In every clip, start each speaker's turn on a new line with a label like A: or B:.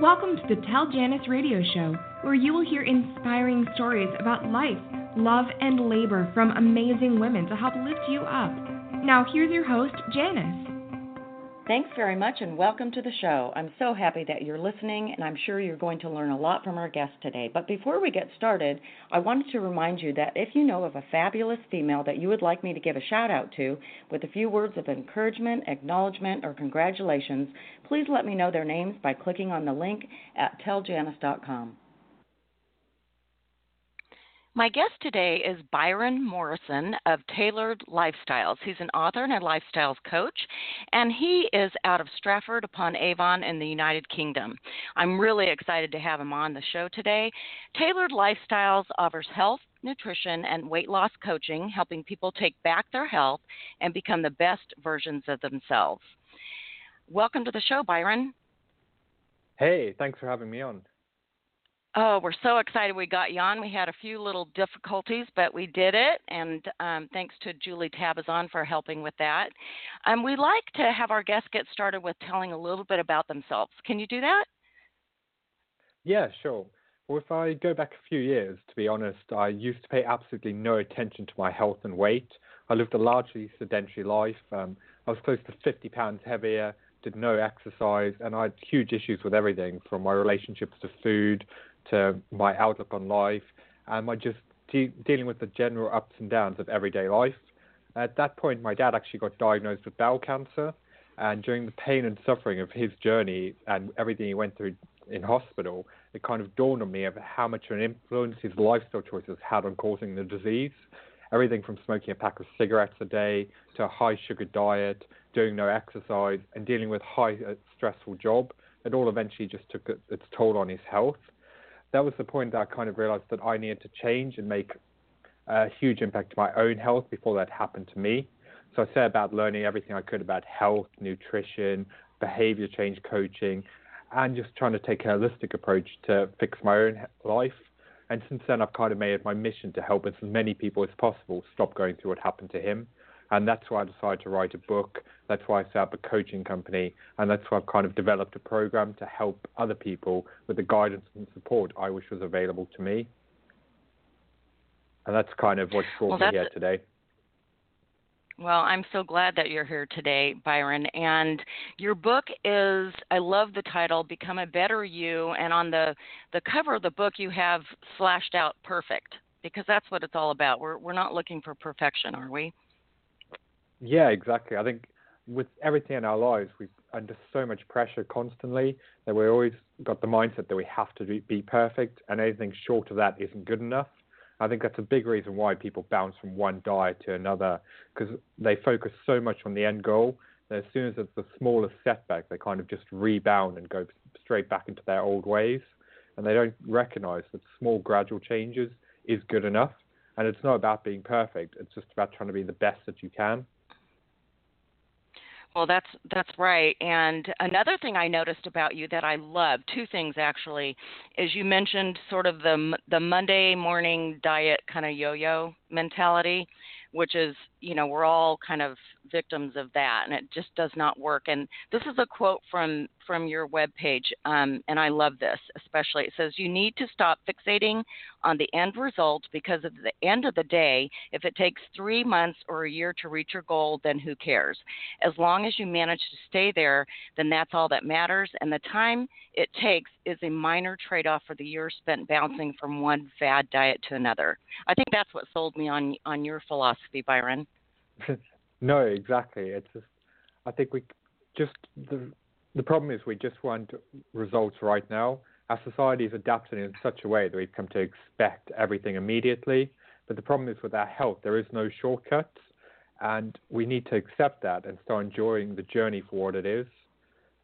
A: Welcome to the Tell Janice radio show, where you will hear inspiring stories about life, love, and labor from amazing women to help lift you up. Now, here's your host, Janice.
B: Thanks very much and welcome to the show. I'm so happy that you're listening, and I'm sure you're going to learn a lot from our guest today. But before we get started, I wanted to remind you that if you know of a fabulous female that you would like me to give a shout out to with a few words of encouragement, acknowledgement, or congratulations, please let me know their names by clicking on the link at telljanice.com. My guest today is Byron Morrison of Tailored Lifestyles. He's an author and a lifestyles coach, and he is out of Stratford upon Avon in the United Kingdom. I'm really excited to have him on the show today. Tailored Lifestyles offers health, nutrition, and weight loss coaching, helping people take back their health and become the best versions of themselves. Welcome to the show, Byron.
C: Hey, thanks for having me on.
B: Oh, we're so excited we got you on. We had a few little difficulties, but we did it. And um, thanks to Julie Tabazon for helping with that. Um, we like to have our guests get started with telling a little bit about themselves. Can you do that?
C: Yeah, sure. Well, if I go back a few years, to be honest, I used to pay absolutely no attention to my health and weight. I lived a largely sedentary life. Um, I was close to 50 pounds heavier, did no exercise, and I had huge issues with everything from my relationships to food to my outlook on life and my just de- dealing with the general ups and downs of everyday life. At that point, my dad actually got diagnosed with bowel cancer, and during the pain and suffering of his journey and everything he went through in hospital, it kind of dawned on me of how much an influence his lifestyle choices had on causing the disease. Everything from smoking a pack of cigarettes a day to a high sugar diet, doing no exercise, and dealing with high uh, stressful job. It all eventually just took its toll on his health that was the point that I kind of realized that I needed to change and make a huge impact to my own health before that happened to me. So I set about learning everything I could about health, nutrition, behavior change coaching, and just trying to take a holistic approach to fix my own life. And since then, I've kind of made it my mission to help as many people as possible stop going through what happened to him and that's why I decided to write a book. That's why I set up a coaching company, and that's why I've kind of developed a program to help other people with the guidance and support I wish was available to me. And that's kind of what brought well, me here today.
B: Well, I'm so glad that you're here today, Byron. And your book is, I love the title, Become a Better You. And on the, the cover of the book, you have slashed out perfect because that's what it's all about. We're, we're not looking for perfection, are we?
C: Yeah, exactly. I think with everything in our lives, we're under so much pressure constantly that we always got the mindset that we have to be perfect, and anything short of that isn't good enough. I think that's a big reason why people bounce from one diet to another because they focus so much on the end goal that as soon as it's the smallest setback, they kind of just rebound and go straight back into their old ways. And they don't recognize that small, gradual changes is good enough. And it's not about being perfect, it's just about trying to be the best that you can.
B: Well, that's that's right. And another thing I noticed about you that I love, two things actually, is you mentioned sort of the the Monday morning diet kind of yo-yo mentality, which is, you know, we're all kind of victims of that, and it just does not work. And this is a quote from from your webpage, um, and I love this especially. It says, You need to stop fixating on the end result because at the end of the day, if it takes three months or a year to reach your goal, then who cares? As long as you manage to stay there, then that's all that matters. And the time it takes is a minor trade off for the years spent bouncing from one fad diet to another. I think that's what sold me on, on your philosophy, Byron.
C: no, exactly. It's just, I think we just the the problem is we just want results right now. Our society is adapting in such a way that we've come to expect everything immediately. But the problem is with our health, there is no shortcuts. And we need to accept that and start enjoying the journey for what it is.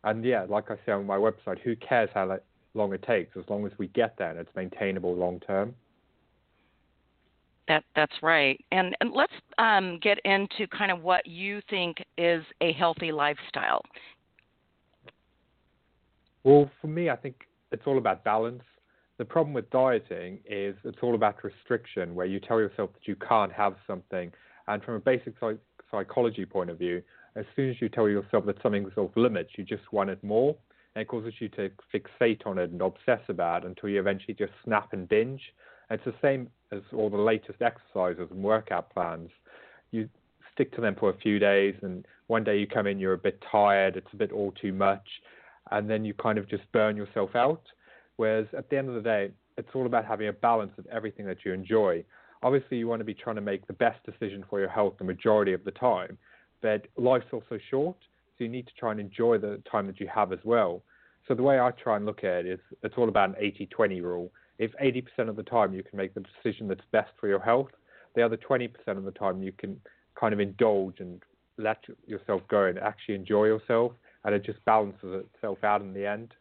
C: And yeah, like I say on my website, who cares how long it takes as long as we get there and it's maintainable long term.
B: That that's right. And, and let's um, get into kind of what you think is a healthy lifestyle.
C: Well, for me, I think it's all about balance. The problem with dieting is it's all about restriction, where you tell yourself that you can't have something. And from a basic psych- psychology point of view, as soon as you tell yourself that something's off limits, you just want it more. and it causes you to fixate on it and obsess about it until you eventually just snap and binge. It's the same as all the latest exercises and workout plans. You stick to them for a few days, and one day you come in, you're a bit tired, it's a bit all too much, and then you kind of just burn yourself out. Whereas at the end of the day, it's all about having a balance of everything that you enjoy. Obviously, you want to be trying to make the best decision for your health the majority of the time, but life's also short, so you need to try and enjoy the time that you have as well. So the way I try and look at it is it's all about an 80-20 rule. If 80% of the time you can make the decision that's best for your health, the other 20% of the time you can kind of indulge and let yourself go and actually enjoy yourself, and it just balances itself out in the end.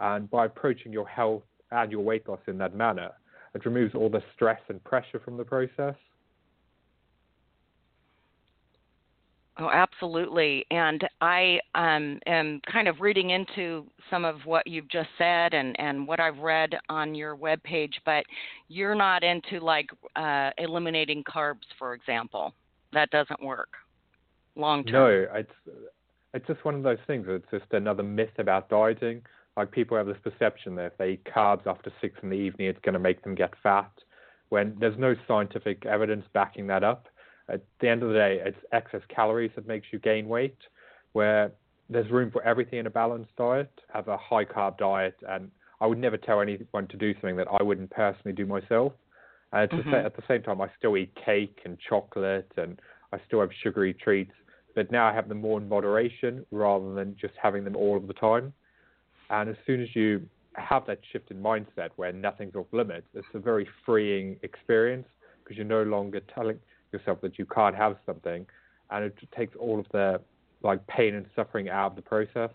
C: And by approaching your health and your weight loss in that manner, it removes all the stress and pressure from the process.
B: Oh, absolutely. And I um, am kind of reading into some of what you've just said and, and what I've read on your webpage, but you're not into like uh, eliminating carbs, for example. That doesn't work long term.
C: No, it's it's just one of those things. It's just another myth about dieting. Like people have this perception that if they eat carbs after six in the evening, it's going to make them get fat, when there's no scientific evidence backing that up. At the end of the day, it's excess calories that makes you gain weight. Where there's room for everything in a balanced diet. Have a high carb diet, and I would never tell anyone to do something that I wouldn't personally do myself. And mm-hmm. at the same time, I still eat cake and chocolate, and I still have sugary treats but now I have them more in moderation rather than just having them all of the time. And as soon as you have that shift in mindset where nothing's off limits, it's a very freeing experience because you're no longer telling yourself that you can't have something, and it takes all of the like pain and suffering out of the process.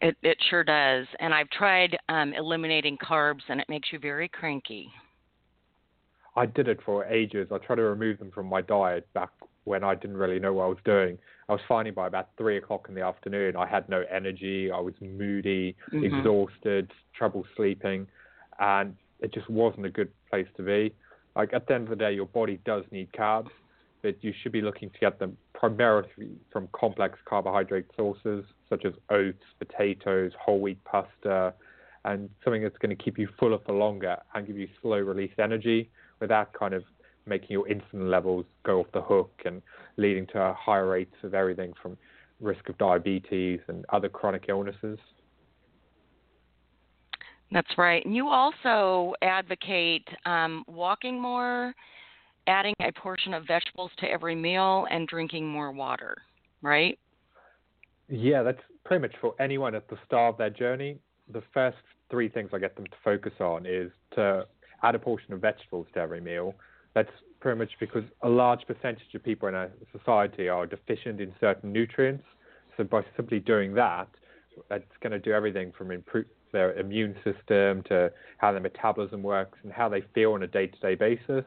B: It it sure does, and I've tried um, eliminating carbs, and it makes you very cranky.
C: I did it for ages. I tried to remove them from my diet back when I didn't really know what I was doing. I was finding by about three o'clock in the afternoon, I had no energy, I was moody, mm-hmm. exhausted, trouble sleeping, and it just wasn't a good place to be. Like at the end of the day, your body does need carbs, but you should be looking to get them primarily from complex carbohydrate sources such as oats, potatoes, whole wheat pasta, and something that's going to keep you fuller for longer and give you slow release energy without kind of making your insulin levels go off the hook and leading to higher rates of everything from risk of diabetes and other chronic illnesses.
B: That's right. And you also advocate um, walking more, adding a portion of vegetables to every meal, and drinking more water, right?
C: Yeah, that's pretty much for anyone at the start of their journey. The first three things I get them to focus on is to add a portion of vegetables to every meal, that's pretty much because a large percentage of people in our society are deficient in certain nutrients. So by simply doing that, that's going to do everything from improve their immune system to how their metabolism works and how they feel on a day-to-day basis.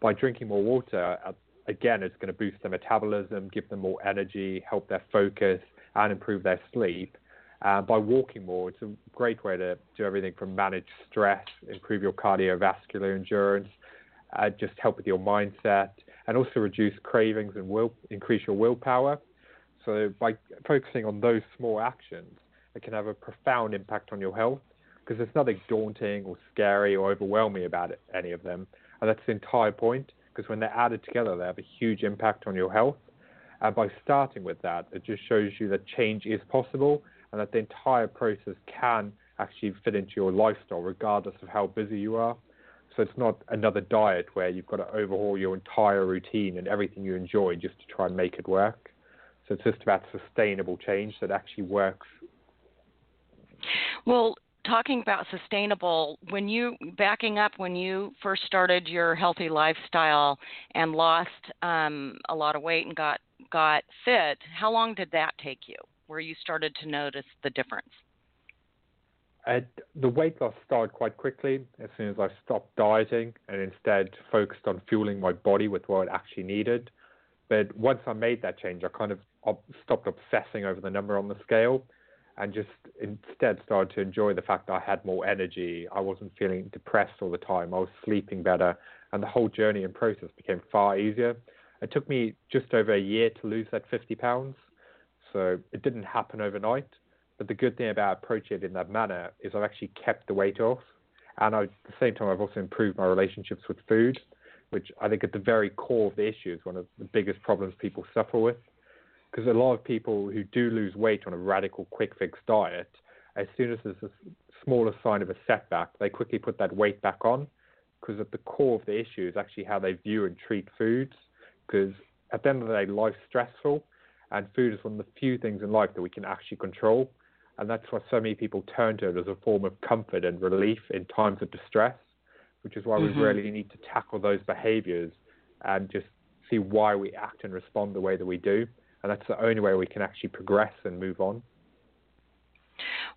C: By drinking more water, uh, again, it's going to boost their metabolism, give them more energy, help their focus, and improve their sleep. Uh, by walking more, it's a great way to do everything from manage stress, improve your cardiovascular endurance, uh, just help with your mindset, and also reduce cravings and will increase your willpower. So by focusing on those small actions, it can have a profound impact on your health because there's nothing daunting or scary or overwhelming about it, any of them. And that's the entire point because when they're added together, they have a huge impact on your health. And by starting with that, it just shows you that change is possible and that the entire process can actually fit into your lifestyle regardless of how busy you are. So it's not another diet where you've got to overhaul your entire routine and everything you enjoy just to try and make it work. So it's just about sustainable change that actually works.
B: Well, talking about sustainable, when you backing up when you first started your healthy lifestyle and lost um, a lot of weight and got got fit, how long did that take you? Where you started to notice the difference?
C: The weight loss started quite quickly as soon as I stopped dieting and instead focused on fueling my body with what it actually needed. But once I made that change, I kind of stopped obsessing over the number on the scale and just instead started to enjoy the fact that I had more energy. I wasn't feeling depressed all the time. I was sleeping better, and the whole journey and process became far easier. It took me just over a year to lose that 50 pounds, so it didn't happen overnight But the good thing about approaching it in that manner is I've actually kept the weight off, and I, at the same time I've also improved my relationships with food, which I think at the very core of the issue is one of the biggest problems people suffer with. Because a lot of people who do lose weight on a radical quick fix diet, as soon as there's a smallest sign of a setback, they quickly put that weight back on. Because at the core of the issue is actually how they view and treat foods. Because at the end of the day, life's stressful, and food is one of the few things in life that we can actually control. And that's why so many people turn to it as a form of comfort and relief in times of distress, which is why mm-hmm. we really need to tackle those behaviors and just see why we act and respond the way that we do. And that's the only way we can actually progress and move on.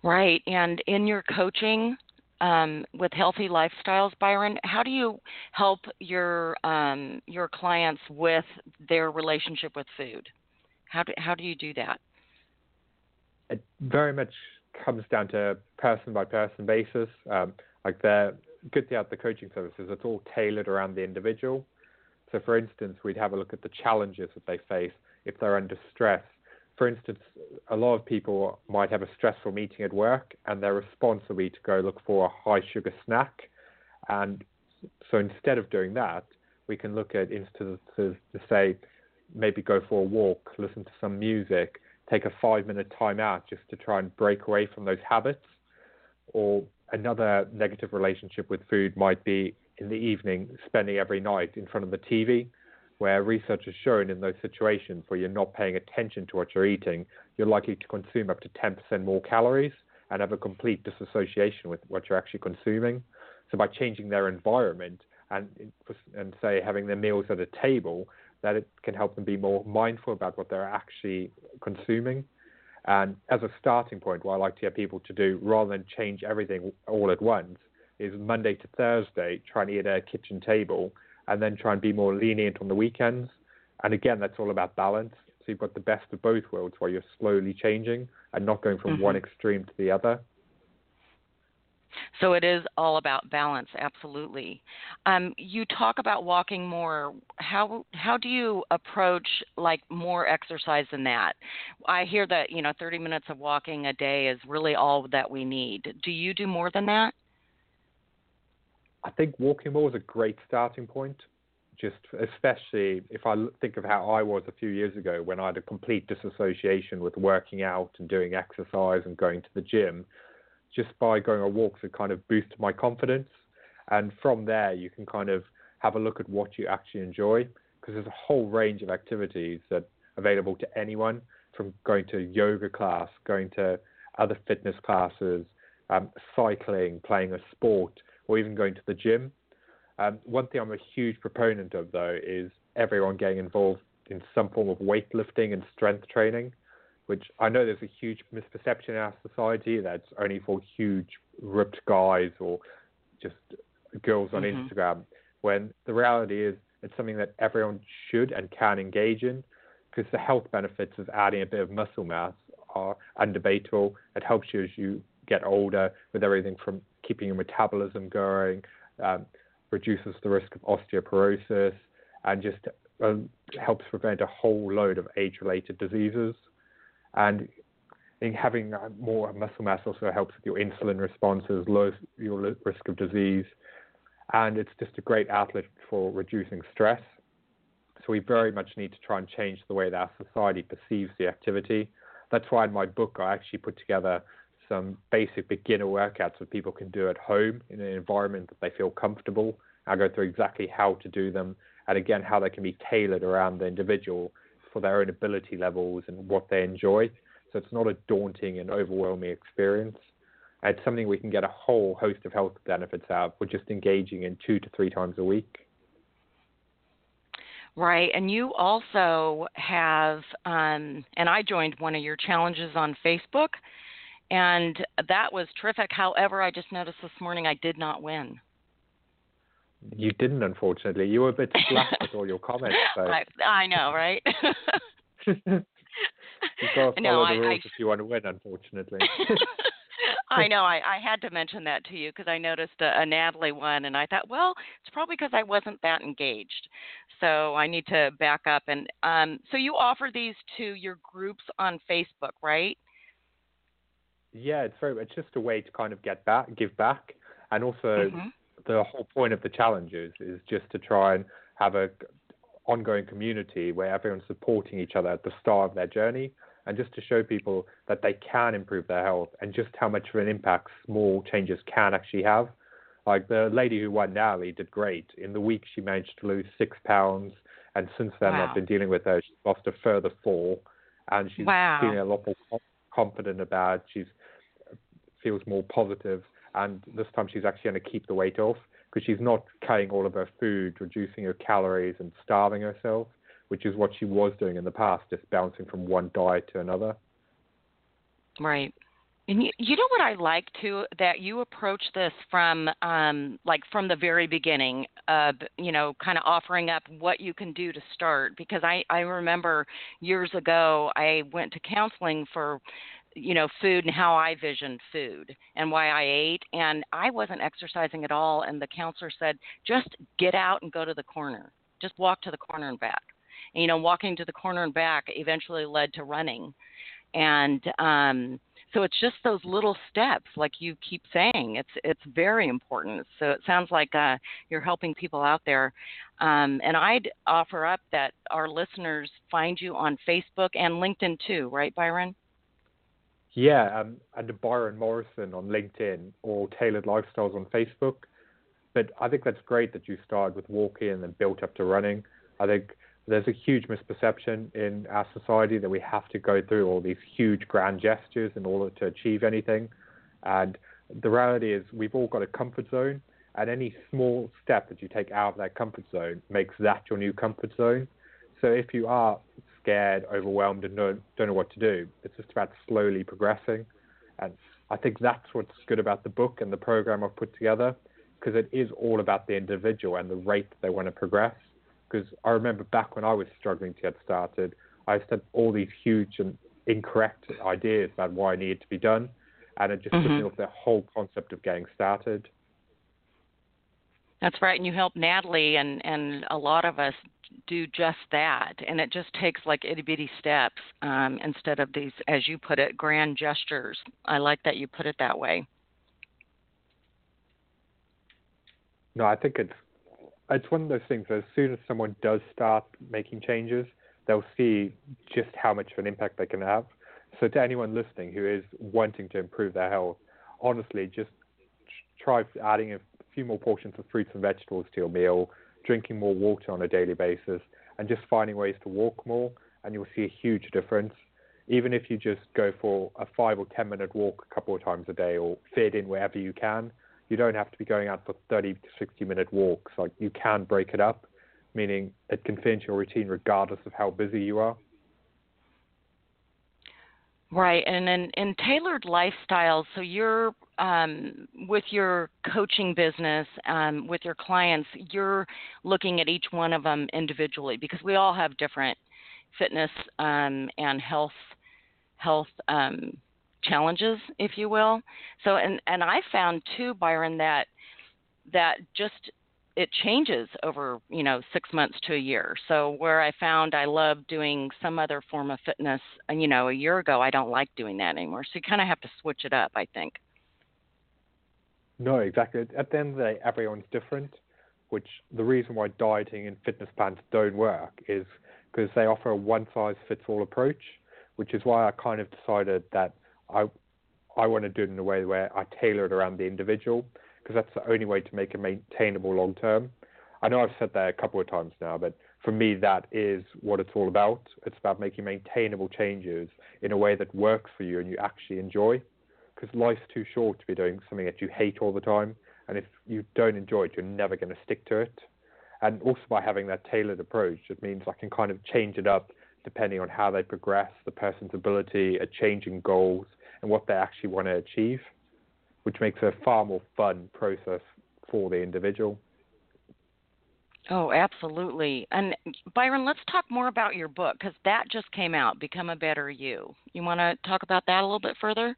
B: Right. And in your coaching um, with healthy lifestyles, Byron, how do you help your um, your clients with their relationship with food? How do how do you do that?
C: It very much comes down to person by person basis. Um, like the good thing about the coaching services, it's all tailored around the individual. So, for instance, we'd have a look at the challenges that they face if they're under stress for instance, a lot of people might have a stressful meeting at work, and their response will be to go look for a high sugar snack. And so instead of doing that, we can look at instances to say, maybe go for a walk, listen to some music, take a five minute time out just to try and break away from those habits. Or another negative relationship with food might be in the evening, spending every night in front of the TV where research has shown in those situations where you're not paying attention to what you're eating, you're likely to consume up to 10% more calories and have a complete disassociation with what you're actually consuming. So by changing their environment and and say having their meals at a table, that it can help them be more mindful about what they're actually consuming. And as a starting point, what I like to get people to do, rather than change everything all at once, is Monday to Thursday try and eat at a kitchen table and then try and be more lenient on the weekends. And again, that's all about balance. So you've got the best of both worlds where you're slowly changing and not going from mm-hmm. one extreme to the other.
B: So it is all about balance, absolutely. Um, you talk about walking more. How how do you approach like more exercise than that? I hear that you know 30 minutes of walking a day is really all that we need. Do you do more than that?
C: I think walking more is a great starting point. Just especially if I think of how I was a few years ago when I had a complete disassociation with working out and doing exercise and going to the gym. Just by going on walks, it kind of boosted my confidence. And from there, you can kind of have a look at what you actually enjoy because there's a whole range of activities that available to anyone from going to yoga class, going to other fitness classes, um, cycling, playing a sport or even going to the gym. Um, one thing I'm a huge proponent of, though, is everyone getting involved in some form of weightlifting and strength training, which I know there's a huge misperception in our society that's only for huge ripped guys or just girls on mm-hmm. Instagram, when the reality is it's something that everyone should and can engage in because the health benefits of adding a bit of muscle mass are undebatable. It helps you as you get older with everything from keeping your metabolism going, um, reduces the risk of osteoporosis, and just uh, helps prevent a whole load of age-related diseases. And having uh, more muscle mass also helps with your insulin responses, lowers your risk of disease, and it's just a great outlet for reducing stress. So we very much need to try and change the way that our society perceives the activity. That's why in my book I actually put together some basic beginner workouts that people can do at home in an environment that they feel comfortable. I'll go through exactly how to do them and again how they can be tailored around the individual for their own ability levels and what they enjoy. So it's not a daunting and overwhelming experience. It's something we can get a whole host of health benefits out. We're just engaging in two to three times a week.
B: Right, and you also have, um, and I joined one of your challenges on Facebook, and that was terrific. However, I just noticed this morning I did not win.
C: You didn't, unfortunately. You were a bit slack with all your comments. So.
B: I, I know, right?
C: You've got to follow no, the rules I, if you want to win, unfortunately.
B: I know. I, I had to mention that to you because I noticed a, a Natalie one, and I thought, well, it's probably because I wasn't that engaged. So I need to back up. And um, so you offer these to your groups on Facebook, right?
C: Yeah, it's very. It's just a way to kind of get back, give back, and also
B: mm-hmm.
C: The whole point of the challenges is just to try and have a ongoing community where everyone's supporting each other at the start of their journey, and just to show people that they can improve their health and just how much of an impact small changes can actually have. Like the lady who won Natalie did great. In the week, she managed to lose six pounds, and since then,
B: wow.
C: I've been dealing with her. She's lost a further four, and she's
B: wow.
C: feeling a lot more confident about. It. She's feels more positive, and this time she's actually going to keep the weight off because she's not cutting all of her food, reducing her calories, and starving herself, which is what she was doing in the past, just bouncing from one diet to another.
B: Right. And you, you know what I like too that you approach this from um, like from the very beginning of you know kind of offering up what you can do to start because I I remember years ago I went to counseling for you know food and how I visioned food and why I ate and I wasn't exercising at all and the counselor said just get out and go to the corner. Just walk to the corner and back. And, you know walking to the corner and back eventually led to running. And um so it's just those little steps like you keep saying it's it's very important. So it sounds like uh, you're helping people out there. Um, and i'd offer up that our listeners find you on facebook and linkedin too right byron
C: yeah, um, and Byron Morrison on LinkedIn or Tailored Lifestyles on Facebook. But I think that's great that you started with walking and then built up to running. I think there's a huge misperception in our society that we have to go through all these huge grand gestures in order to achieve anything. And the reality is we've all got a comfort zone and any small step that you take out of that comfort zone makes that your new comfort zone. So if you are scared, overwhelmed, and don't, don't know what to do. It's just about slowly progressing. And I think that's what's good about the book and the program I've put together, because it is all about the individual and the rate that they want to progress. Because I remember back when I was struggling to get started, I had all these huge and incorrect ideas about why I needed to be done, and it just
B: mm-hmm.
C: took me off the whole concept of getting started.
B: That's right, and you help Natalie and and a lot of us do just that, and it just takes like itty bitty steps um, instead of these, as you put it, grand gestures. I like that you put it that way.
C: No, I think it's it's one of those things. As soon as someone does start making changes, they'll see just how much of an impact they can have. So, to anyone listening who is wanting to improve their health, honestly, just try adding a few more portions of fruits and vegetables to your meal, drinking more water on a daily basis, and just finding ways to walk more, and you'll see a huge difference. Even if you just go for a five or ten minute walk a couple of times a day, or fit in wherever you can, you don't have to be going out for 30 to 60 minute walks. Like you can break it up, meaning it can fit into your routine regardless of how busy you are.
B: Right, and in, in tailored lifestyles, so you're um, with your coaching business, um, with your clients, you're looking at each one of them individually because we all have different fitness um, and health health um, challenges, if you will. So, and and I found too, Byron, that that just it changes over you know six months to a year. So where i found i love doing some other form of fitness you know a year ago i don't like doing that anymore. So you kind of have to switch it up i think.
C: No exactly. At the end of the day everyone's different which the reason why dieting and fitness plans don't work is because they offer a one size fits all approach which is why i kind of decided that i i want to do it in a way where i tailor it around the individual because that's the only way to make it maintainable long term. I know I've said that a couple of times now, but for me, that is what it's all about. It's about making maintainable changes in a way that works for you and you actually enjoy. Because life's too short to be doing something that you hate all the time. And if you don't enjoy it, you're never going to stick to it. And also by having that tailored approach, it means I can kind of change it up depending on how they progress, the person's ability at changing goals, and what they actually want to achieve which makes it a far more fun process for the individual.
B: Oh, absolutely. And Byron, let's talk more about your book because that just came out, Become a Better You. You want to talk about that a little bit further?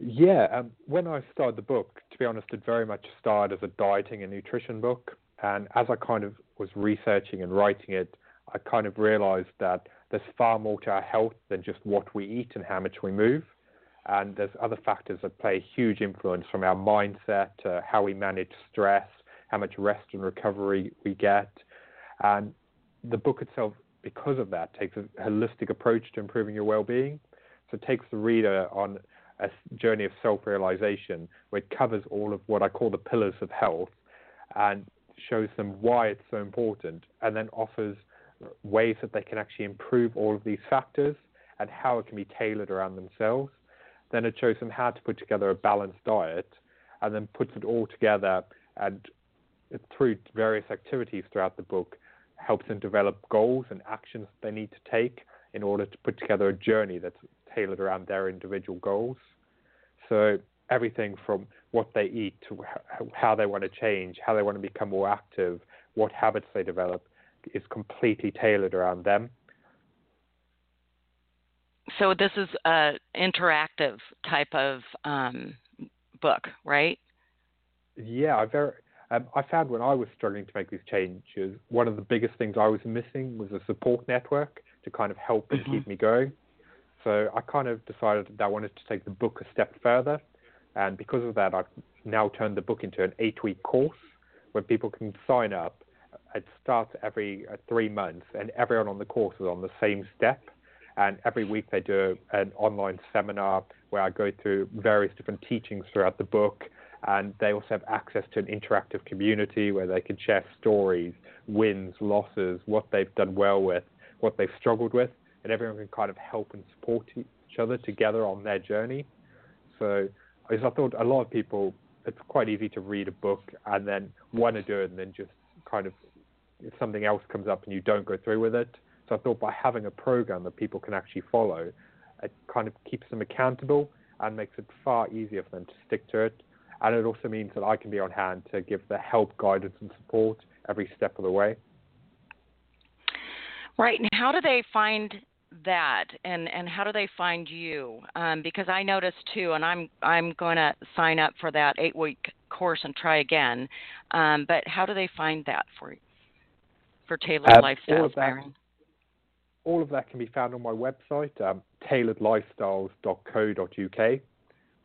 C: Yeah. Um, when I started the book, to be honest, it very much started as a dieting and nutrition book. And as I kind of was researching and writing it, I kind of realized that there's far more to our health than just what we eat and how much we move. And there's other factors that play a huge influence from our mindset to how we manage stress, how much rest and recovery we get. And the book itself, because of that, takes a holistic approach to improving your well-being. So it takes the reader on a journey of self-realization where it covers all of what I call the pillars of health and shows them why it's so important and then offers ways that they can actually improve all of these factors and how it can be tailored around themselves. Then it shows them how to put together a balanced diet and then puts it all together and through various activities throughout the book helps them develop goals and actions they need to take in order to put together a journey that's tailored around their individual goals. So everything from what they eat to how they want to change, how they want to become more active, what habits they develop is completely tailored around them.
B: So this is an interactive type of um, book, right?
C: Yeah, I very. Um, I found when I was struggling to make these changes, one of the biggest things I was missing was a support network to kind of help and mm-hmm. keep me going. So I kind of decided that I wanted to take the book a step further, and because of that, I've now turned the book into an eight-week course where people can sign up. It starts every uh, three months, and everyone on the course is on the same step. And every week they do an online seminar where I go through various different teachings throughout the book. And they also have access to an interactive community where they can share stories, wins, losses, what they've done well with, what they've struggled with, and everyone can kind of help and support each other together on their journey. So I thought a lot of people, it's quite easy to read a book and then want to do it and then just kind of if something else comes up and you don't go through with it. So I thought by having a program that people can actually follow, it kind of keeps them accountable and makes it far easier for them to stick to it. And it also means that I can be on hand to give the help, guidance, and support every step of the way.
B: Right. And how do they find that and and how do they find you um, because i noticed too and i'm i'm going to sign up for that eight week course and try again um, but how do they find that for for tailored um, lifestyle
C: all of, that, all of that can be found on my website um, tailoredlifestyles.co.uk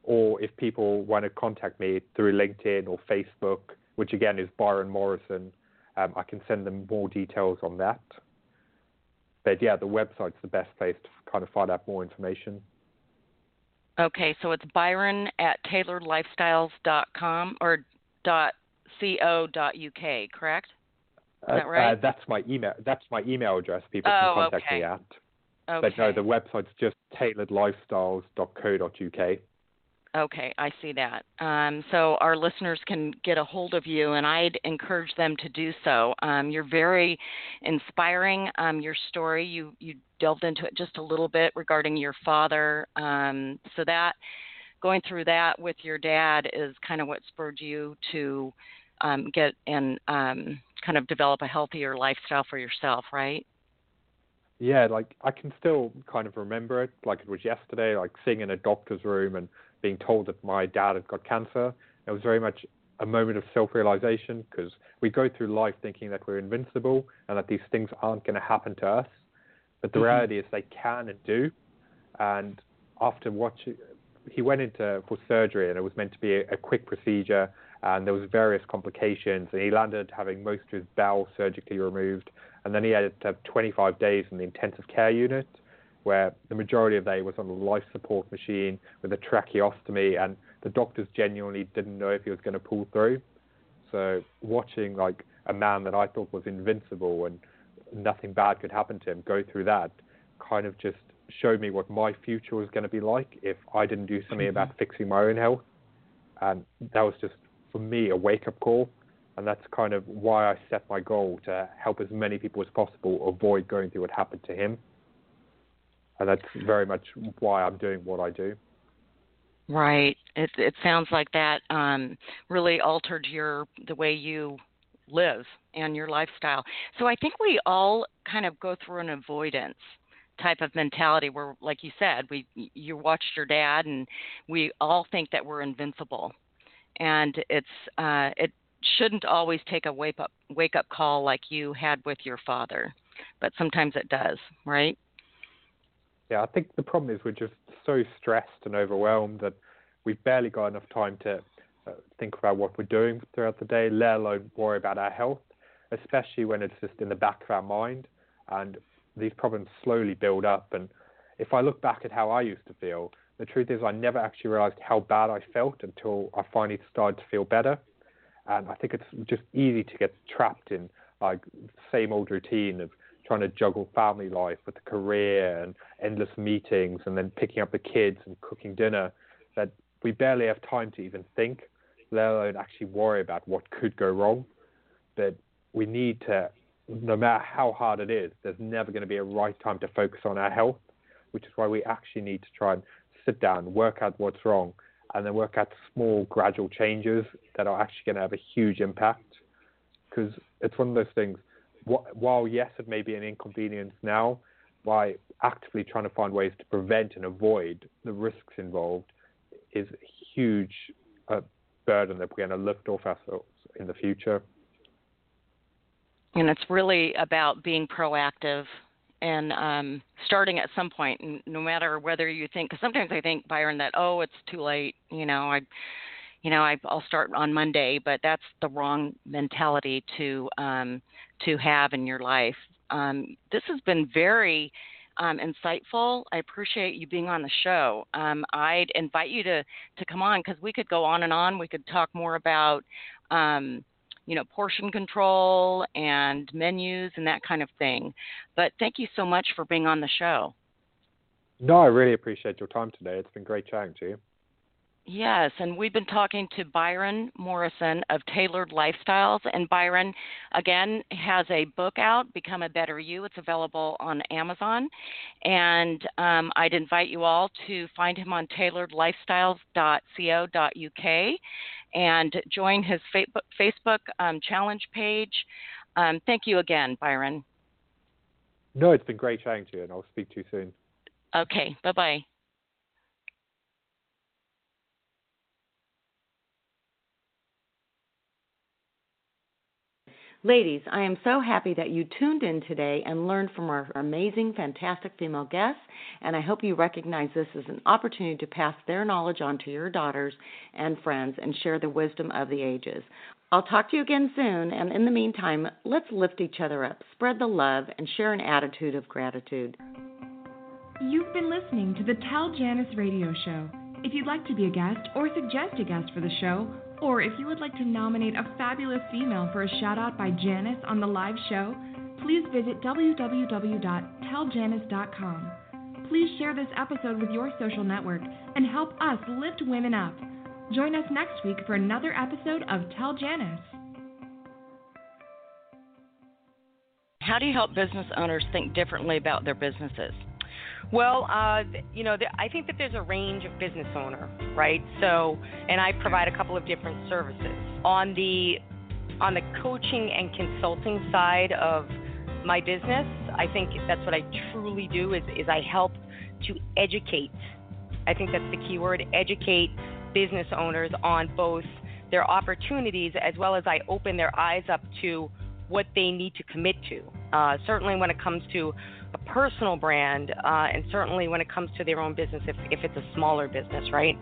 C: or if people want to contact me through linkedin or facebook which again is byron morrison um, i can send them more details on that but yeah, the website's the best place to kind of find out more information.
B: Okay, so it's Byron at tailoredlifestyles.com or dot co dot uk, correct? Is that uh, right?
C: Uh, that's my email. That's my email address. People oh, can contact
B: okay.
C: me at.
B: Okay.
C: But no, the website's just tailoredlifestyles.co.uk.
B: Okay, I see that. Um, so our listeners can get a hold of you, and I'd encourage them to do so. Um, you're very inspiring. Um, your story, you you delved into it just a little bit regarding your father. Um, so that going through that with your dad is kind of what spurred you to um, get and um, kind of develop a healthier lifestyle for yourself, right?
C: Yeah, like I can still kind of remember it like it was yesterday, like sitting in a doctor's room and being told that my dad had got cancer. It was very much a moment of self-realization because we go through life thinking that we're invincible and that these things aren't going to happen to us. But the mm-hmm. reality is they can and do. And after watching, he went into for surgery and it was meant to be a, a quick procedure and there was various complications and he landed having most of his bowel surgically removed and then he had to have 25 days in the intensive care unit where the majority of day was on a life support machine with a tracheostomy, and the doctors genuinely didn't know if he was going to pull through. So watching like a man that I thought was invincible and nothing bad could happen to him go through that kind of just showed me what my future was going to be like if I didn't do something mm-hmm. about fixing my own health. And that was just for me a wake up call. And that's kind of why I set my goal to help as many people as possible avoid going through what happened to him and that's very much why I'm doing what I do.
B: Right. It it sounds like that um, really altered your the way you live and your lifestyle. So I think we all kind of go through an avoidance type of mentality where like you said we you watched your dad and we all think that we're invincible and it's uh it shouldn't always take a wake up wake up call like you had with your father but sometimes it does right
C: Yeah, I think the problem is we're just so stressed and overwhelmed that we've barely got enough time to uh, think about what we're doing throughout the day, let alone worry about our health, especially when it's just in the back of our mind. And these problems slowly build up. And if I look back at how I used to feel, the truth is I never actually realized how bad I felt until I finally started to feel better. And I think it's just easy to get trapped in like same old routine of trying to juggle family life with a career and endless meetings and then picking up the kids and cooking dinner that we barely have time to even think, let alone actually worry about what could go wrong. But we need to, no matter how hard it is, there's never going to be a right time to focus on our health, which is why we actually need to try and sit down, work out what's wrong, and then work out small, gradual changes that are actually going to have a huge impact. Because it's one of those things while yes, it may be an inconvenience now, by actively trying to find ways to prevent and avoid the risks involved is a huge uh, burden that we're going to lift off ourselves in the future.
B: And it's really about being proactive and um, starting at some point, no matter whether you think. Because sometimes I think Byron that oh, it's too late. You know, I, you know, I, will start on Monday, but that's the wrong mentality to um, to have in your life. Um, this has been very um, insightful. I appreciate you being on the show. Um, I'd invite you to to come on because we could go on and on. We could talk more about um, you know portion control and menus and that kind of thing. But thank you so much for being on the show.
C: No, I really appreciate your time today. It's been great chatting to you.
B: Yes, and we've been talking to Byron Morrison of Tailored Lifestyles. And Byron, again, has a book out, Become a Better You. It's available on Amazon. And um, I'd invite you all to find him on tailoredlifestyles.co.uk and join his Facebook um, challenge page. Um, thank you again, Byron.
C: No, it's been great chatting to you, and I'll speak to you soon.
B: Okay, bye bye.
D: Ladies, I am so happy that you tuned in today and learned from our amazing, fantastic female guests, and I hope you recognize this as an opportunity to pass their knowledge on to your daughters and friends and share the wisdom of the ages. I'll talk to you again soon, and in the meantime, let's lift each other up, spread the love, and share an attitude of gratitude.
A: You've been listening to the Tell Janice radio show. If you'd like to be a guest or suggest a guest for the show, or if you would like to nominate a fabulous female for a shout out by Janice on the live show, please visit www.telljanice.com. Please share this episode with your social network and help us lift women up. Join us next week for another episode of Tell Janice.
B: How do you help business owners think differently about their businesses?
E: Well, uh, you know, I think that there's a range of business owner, right? So, and I provide a couple of different services on the on the coaching and consulting side of my business. I think that's what I truly do is is I help to educate. I think that's the key word: educate business owners on both their opportunities as well as I open their eyes up to what they need to commit to. Uh, certainly, when it comes to a personal brand, uh, and certainly when it comes to their own business, if, if it's a smaller business, right?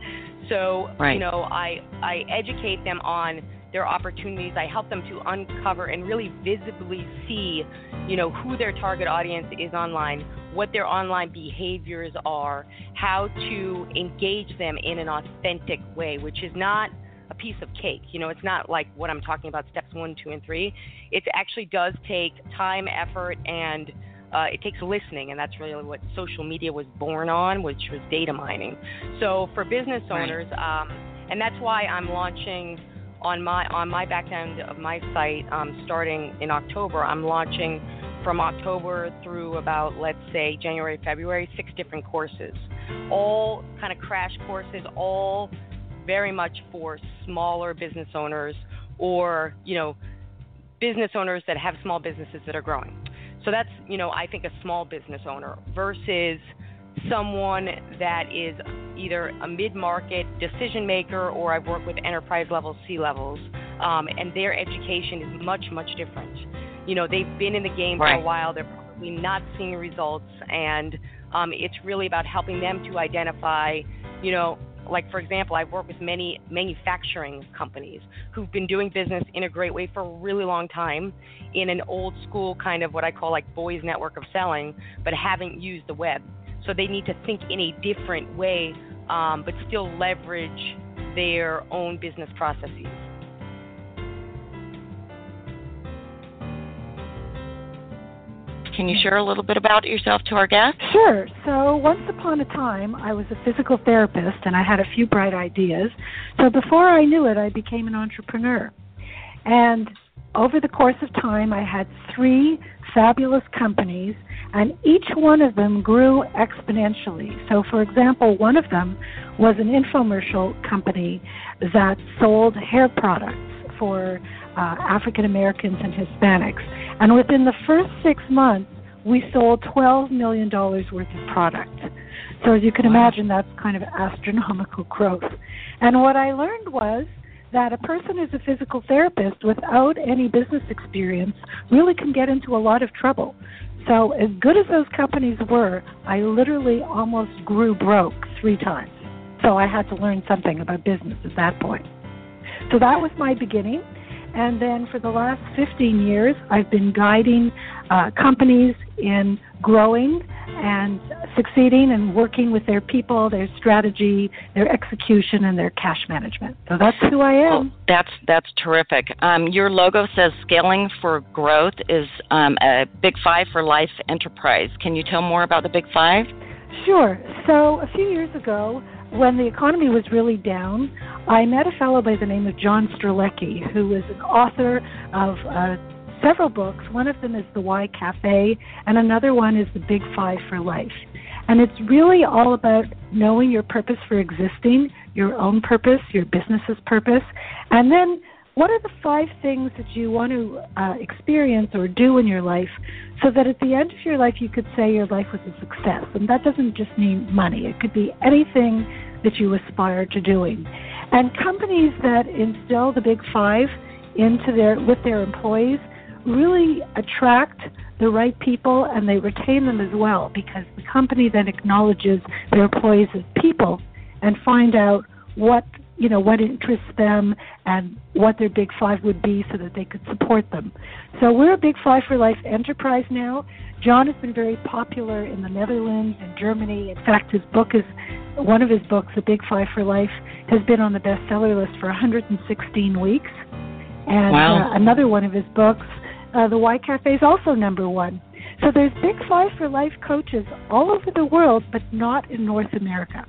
E: So, right. you know, I, I educate them on their opportunities. I help them to uncover and really visibly see, you know, who their target audience is online, what their online behaviors are, how to engage them in an authentic way, which is not a piece of cake. You know, it's not like what I'm talking about, steps one, two, and three. It actually does take time, effort, and uh, it takes listening, and that's really what social media was born on, which was data mining. So for business owners, um, and that's why I'm launching on my on my back end of my site um, starting in October. I'm launching from October through about let's say January, February, six different courses, all kind of crash courses, all very much for smaller business owners or you know business owners that have small businesses that are growing. So that's, you know, I think a small business owner versus someone that is either a mid-market decision maker or I've worked with enterprise level C levels, um, and their education is much, much different. You know, they've been in the game
B: right.
E: for a while. They're probably not seeing results, and Um, it's really about helping them to identify, you know, like for example, I've worked with many manufacturing companies who've been doing business in a great way for a really long time in an old school kind of what I call like boys network of selling, but haven't used the web. So they need to think in a different way, um, but still leverage their own business processes.
B: Can you share a little bit about yourself to our guests?
F: Sure. So, once upon a time, I was a physical therapist and I had a few bright ideas. So, before I knew it, I became an entrepreneur. And over the course of time, I had three fabulous companies, and each one of them grew exponentially. So, for example, one of them was an infomercial company that sold hair products for uh, African Americans and Hispanics. And within the first six months, we sold $12 million worth of product. So as you can imagine, that's kind of astronomical growth. And what I learned was that a person who's a physical therapist without any business experience really can get into a lot of trouble. So as good as those companies were, I literally almost grew broke three times. So I had to learn something about business at that point. So that was my beginning. And then for the last 15 years, I've been guiding uh, companies in growing and succeeding and working with their people, their strategy, their execution, and their cash management. So that's who I am.
B: Well, that's that's terrific. Um, your logo says "Scaling for Growth" is um, a Big Five for Life enterprise. Can you tell more about the Big Five?
F: Sure. So a few years ago, when the economy was really down, I met a fellow by the name of John Strelecky, who is an author of uh, several books. One of them is The Why Cafe, and another one is The Big Five for Life. And it's really all about knowing your purpose for existing, your own purpose, your business's purpose, and then what are the five things that you want to uh, experience or do in your life so that at the end of your life you could say your life was a success? And that doesn't just mean money, it could be anything that you aspire to doing. And companies that instill the big five into their with their employees really attract the right people and they retain them as well because the company then acknowledges their employees as people and find out what you know what interests them and what their big five would be so that they could support them. So we're a big five for life enterprise now. John has been very popular in the Netherlands and Germany. In fact, his book is one of his books, The Big Five for Life, has been on the bestseller list for 116 weeks. And
B: wow.
F: uh, another one of his books, uh, The Why Cafe, is also number one. So there's Big Five for Life coaches all over the world, but not in North America.